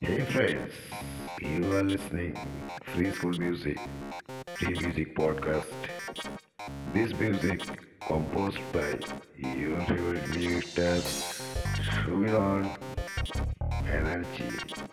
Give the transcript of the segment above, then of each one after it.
Yes, you are listening Free School Music, Free Music Podcast. This music composed by your favorite music Samiran Banerjee.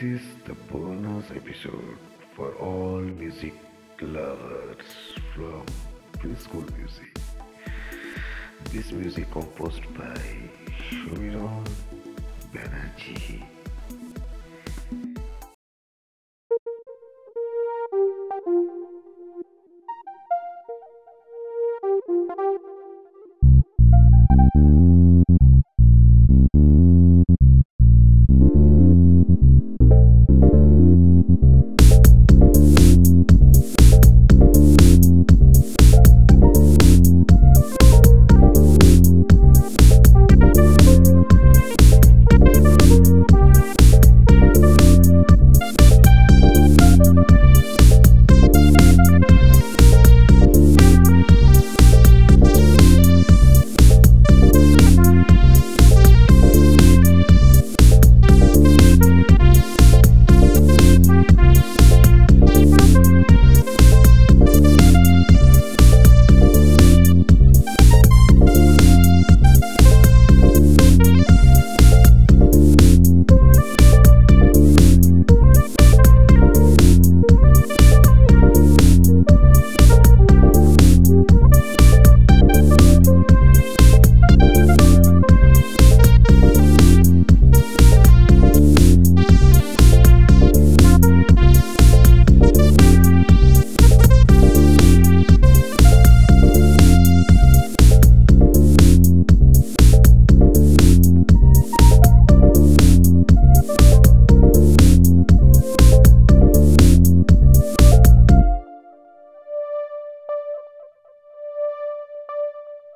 This is the bonus episode for all music lovers from preschool music. This music composed by Samiran Banerjee.